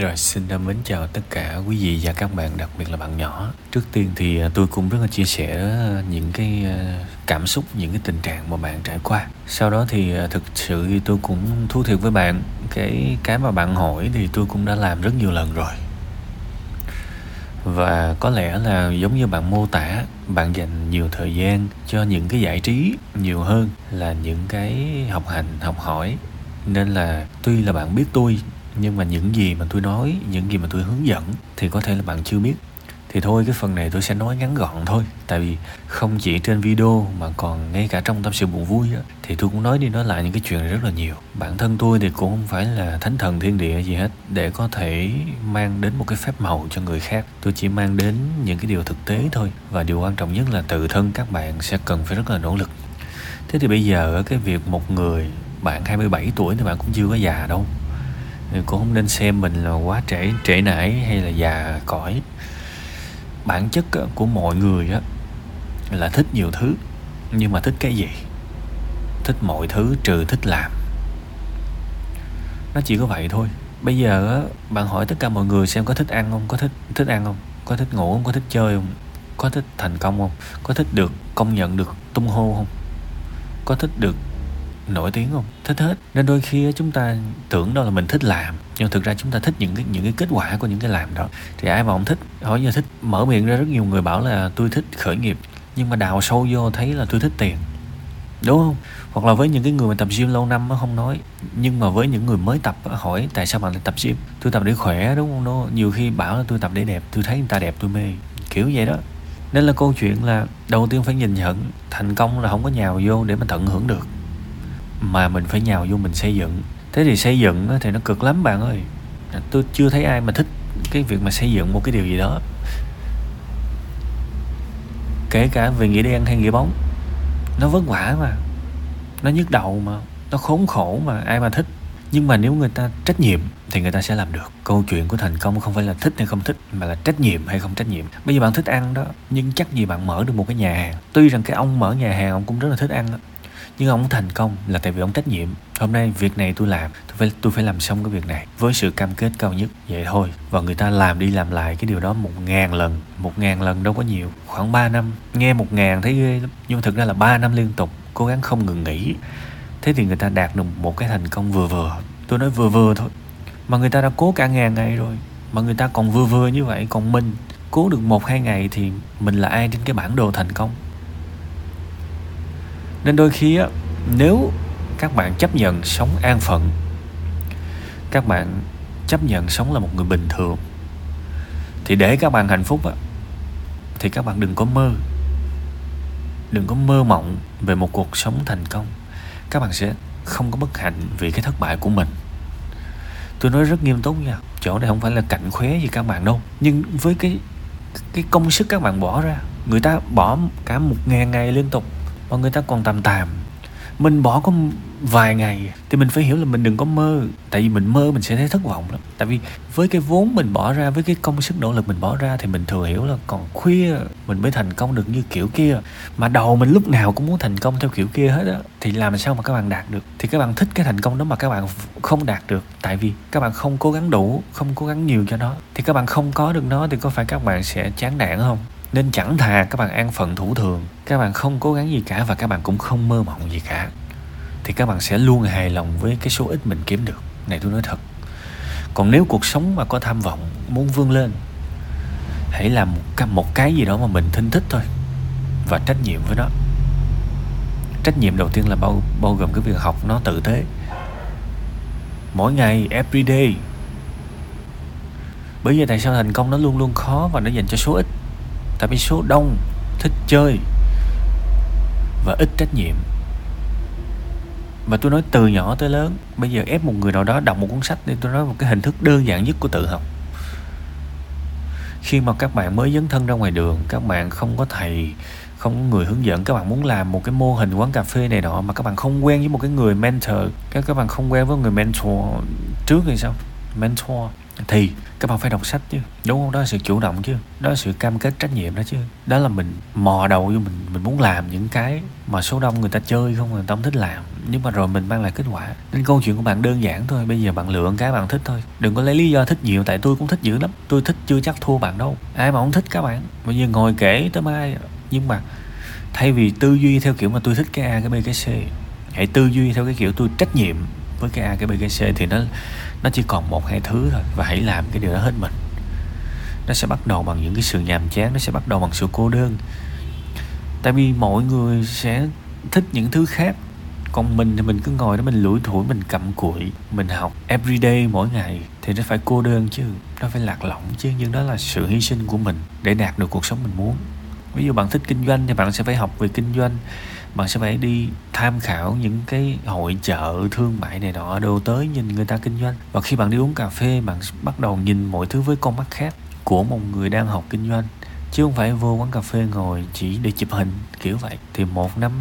Rồi xin mến chào tất cả quý vị và các bạn, đặc biệt là bạn nhỏ. Trước tiên thì à, tôi cũng rất là chia sẻ à, những cái à, cảm xúc, những cái tình trạng mà bạn trải qua. Sau đó thì thực sự thì tôi cũng thú thiệt với bạn, cái cái mà bạn hỏi thì tôi cũng đã làm rất nhiều lần rồi. Và có lẽ là giống như bạn mô tả, bạn dành nhiều thời gian cho những cái giải trí nhiều hơn là những cái học hành, học hỏi. Nên là tuy là bạn biết tôi nhưng mà những gì mà tôi nói những gì mà tôi hướng dẫn thì có thể là bạn chưa biết. Thì thôi cái phần này tôi sẽ nói ngắn gọn thôi. Tại vì không chỉ trên video mà còn ngay cả trong tâm sự buồn vui á, thì tôi cũng nói đi nói lại những cái chuyện này rất là nhiều. Bản thân tôi thì cũng không phải là thánh thần thiên địa gì hết để có thể mang đến một cái phép màu cho người khác. Tôi chỉ mang đến những cái điều thực tế thôi và điều quan trọng nhất là tự thân các bạn sẽ cần phải rất là nỗ lực. Thế thì bây giờ cái việc một người bạn 27 tuổi thì bạn cũng chưa có già đâu cũng không nên xem mình là quá trễ trễ nải hay là già cõi. Bản chất của mọi người á, là thích nhiều thứ, nhưng mà thích cái gì? Thích mọi thứ trừ thích làm. Nó chỉ có vậy thôi. Bây giờ á, bạn hỏi tất cả mọi người xem có thích ăn không, có thích thích ăn không, có thích ngủ không, có thích chơi không, có thích thành công không, có thích được công nhận, được tung hô không, có thích được nổi tiếng không? Thích hết. Nên đôi khi chúng ta tưởng đâu là mình thích làm, nhưng thực ra chúng ta thích những cái những cái kết quả của những cái làm đó. Thì ai mà không thích hỏi giờ thích, mở miệng ra rất nhiều người bảo là tôi thích khởi nghiệp nhưng mà đào sâu vô thấy là tôi thích tiền. Đúng không? Hoặc là với những cái người mà tập gym lâu năm nó không nói, nhưng mà với những người mới tập hỏi tại sao bạn lại tập gym? Tôi tập để khỏe đúng không? Đó nhiều khi bảo là tôi tập để đẹp, tôi thấy người ta đẹp, tôi mê kiểu vậy đó. Nên là câu chuyện là đầu tiên phải nhìn nhận, thành công là không có nhào vô để mà tận hưởng được mà mình phải nhào vô mình xây dựng. Thế thì xây dựng thì nó cực lắm bạn ơi. Tôi chưa thấy ai mà thích cái việc mà xây dựng một cái điều gì đó. Kể cả về nghĩa đen hay nghĩa bóng, nó vất vả mà. Nó nhức đầu mà, nó khốn khổ mà, ai mà thích. Nhưng mà nếu người ta trách nhiệm thì người ta sẽ làm được. Câu chuyện của thành công không phải là thích hay không thích, mà là trách nhiệm hay không trách nhiệm. Bây giờ bạn thích ăn đó, nhưng chắc gì bạn mở được một cái nhà hàng. Tuy rằng cái ông mở nhà hàng ông cũng rất là thích ăn đó nhưng ông thành công là tại vì ông trách nhiệm. Hôm nay việc này tôi làm, tôi phải tôi phải làm xong cái việc này. Với sự cam kết cao nhất, vậy thôi. Và người ta làm đi làm lại cái điều đó một ngàn lần. Một ngàn lần đâu có nhiều. Khoảng 3 năm. Nghe một ngàn thấy ghê lắm. Nhưng thực ra là 3 năm liên tục, cố gắng không ngừng nghỉ. Thế thì người ta đạt được một cái thành công vừa vừa. Tôi nói vừa vừa thôi. Mà người ta đã cố cả ngàn ngày rồi. Mà người ta còn vừa vừa như vậy, còn mình, cố được một hai ngày thì mình là ai trên cái bản đồ thành công? Nên đôi khi á, nếu các bạn chấp nhận sống an phận, các bạn chấp nhận sống là một người bình thường, thì để các bạn hạnh phúc á, thì các bạn đừng có mơ. Đừng có mơ mộng về một cuộc sống thành công. Các bạn sẽ không có bất hạnh vì cái thất bại của mình. Tôi nói rất nghiêm túc nha, chỗ này không phải là cạnh khóe gì các bạn đâu, nhưng với cái cái công sức các bạn bỏ ra, người ta bỏ cả một ngàn ngày liên tục mà người ta còn tạm tạm. Mình bỏ có vài ngày thì mình phải hiểu là mình đừng có mơ, tại vì mình mơ mình sẽ thấy thất vọng lắm. Tại vì với cái vốn mình bỏ ra, với cái công sức nỗ lực mình bỏ ra thì mình thừa hiểu là còn khuya mình mới thành công được như kiểu kia. Mà đầu mình lúc nào cũng muốn thành công theo kiểu kia hết á, thì làm sao mà các bạn đạt được? Thì các bạn thích cái thành công đó mà các bạn không đạt được. Tại vì các bạn không cố gắng đủ, không cố gắng nhiều cho nó. Thì các bạn không có được nó thì có phải các bạn sẽ chán nản không? Nên chẳng thà các bạn an phận thủ thường các bạn không cố gắng gì cả và các bạn cũng không mơ mộng gì cả. Thì các bạn sẽ luôn hài lòng với cái số ít mình kiếm được. Này tôi nói thật còn nếu cuộc sống mà có tham vọng muốn vươn lên hãy làm một cái, một cái gì đó mà mình thinh thích thôi và trách nhiệm với nó. Trách nhiệm đầu tiên là bao bao gồm cái việc học nó tự tế. Mỗi ngày every day. Bởi vì tại sao thành công nó luôn luôn khó và nó dành cho số ít? Tại vì số đông thích chơi và ít trách nhiệm. Và tôi nói từ nhỏ tới lớn, bây giờ ép một người nào đó đọc một cuốn sách thì tôi nói một cái hình thức đơn giản nhất của tự học. Khi mà các bạn mới dấn thân ra ngoài đường, các bạn không có thầy, không có người hướng dẫn, các bạn muốn làm một cái mô hình quán cà phê này nọ mà các bạn không quen với một cái người mentor, các các bạn không quen với người mentor trước thì sao? Mentor thì, các bạn phải đọc sách chứ. Đúng không? Đó là sự chủ động chứ. Đó là sự cam kết trách nhiệm đó chứ. Đó là mình mò đầu vô mình mình muốn làm những cái mà số đông người ta chơi không, người ta không thích làm. Nhưng mà rồi mình mang lại kết quả. Nên câu chuyện của bạn đơn giản thôi. Bây giờ bạn lựa cái bạn thích thôi. Đừng có lấy lý do thích nhiều, tại tôi cũng thích dữ lắm. Tôi thích chưa chắc thua bạn đâu. Ai mà không thích các bạn? Bây giờ ngồi kể tới mai. Nhưng mà thay vì tư duy theo kiểu mà tôi thích cái a, cái b, cái c, hãy tư duy theo cái kiểu tôi trách nhiệm với cái a, cái b, cái c thì nó nó chỉ còn một, hai thứ thôi và hãy làm cái điều đó hết mình. Nó sẽ bắt đầu bằng những cái sự nhàm chán, nó sẽ bắt đầu bằng sự cô đơn. Tại vì mọi người sẽ thích những thứ khác. Còn mình thì mình cứ ngồi đó mình lủi thủi, mình cặm cụi, mình học everyday mỗi ngày thì nó phải cô đơn chứ, nó phải lạc lõng chứ. Nhưng đó là sự hy sinh của mình để đạt được cuộc sống mình muốn. Ví dụ bạn thích kinh doanh thì bạn sẽ phải học về kinh doanh bạn sẽ phải đi tham khảo những cái hội chợ thương mại này nọ, đồ tới nhìn người ta kinh doanh. Và khi bạn đi uống cà phê, bạn bắt đầu nhìn mọi thứ với con mắt khác của một người đang học kinh doanh. Chứ không phải vô quán cà phê ngồi chỉ để chụp hình, kiểu vậy. Thì một năm,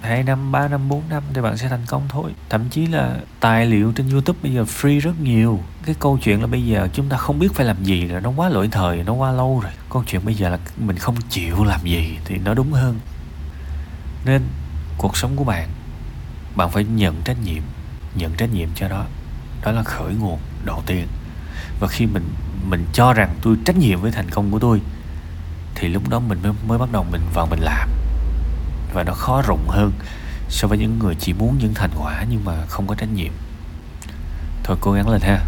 hai năm, ba năm, bốn năm thì bạn sẽ thành công thôi. Thậm chí là tài liệu trên youtube bây giờ free rất nhiều. Cái câu chuyện là bây giờ chúng ta không biết phải làm gì rồi, nó quá lỗi thời, nó quá lâu rồi. Câu chuyện bây giờ là mình không chịu làm gì thì nó đúng hơn nên cuộc sống của bạn bạn phải nhận trách nhiệm nhận trách nhiệm cho đó đó là khởi nguồn đầu tiên. Và khi mình mình cho rằng tôi trách nhiệm với thành công của tôi thì lúc đó mình mới, mới bắt đầu mình vào mình làm. Và nó khó rụng hơn so với những người chỉ muốn những thành quả nhưng mà không có trách nhiệm. Thôi cố gắng lên ha.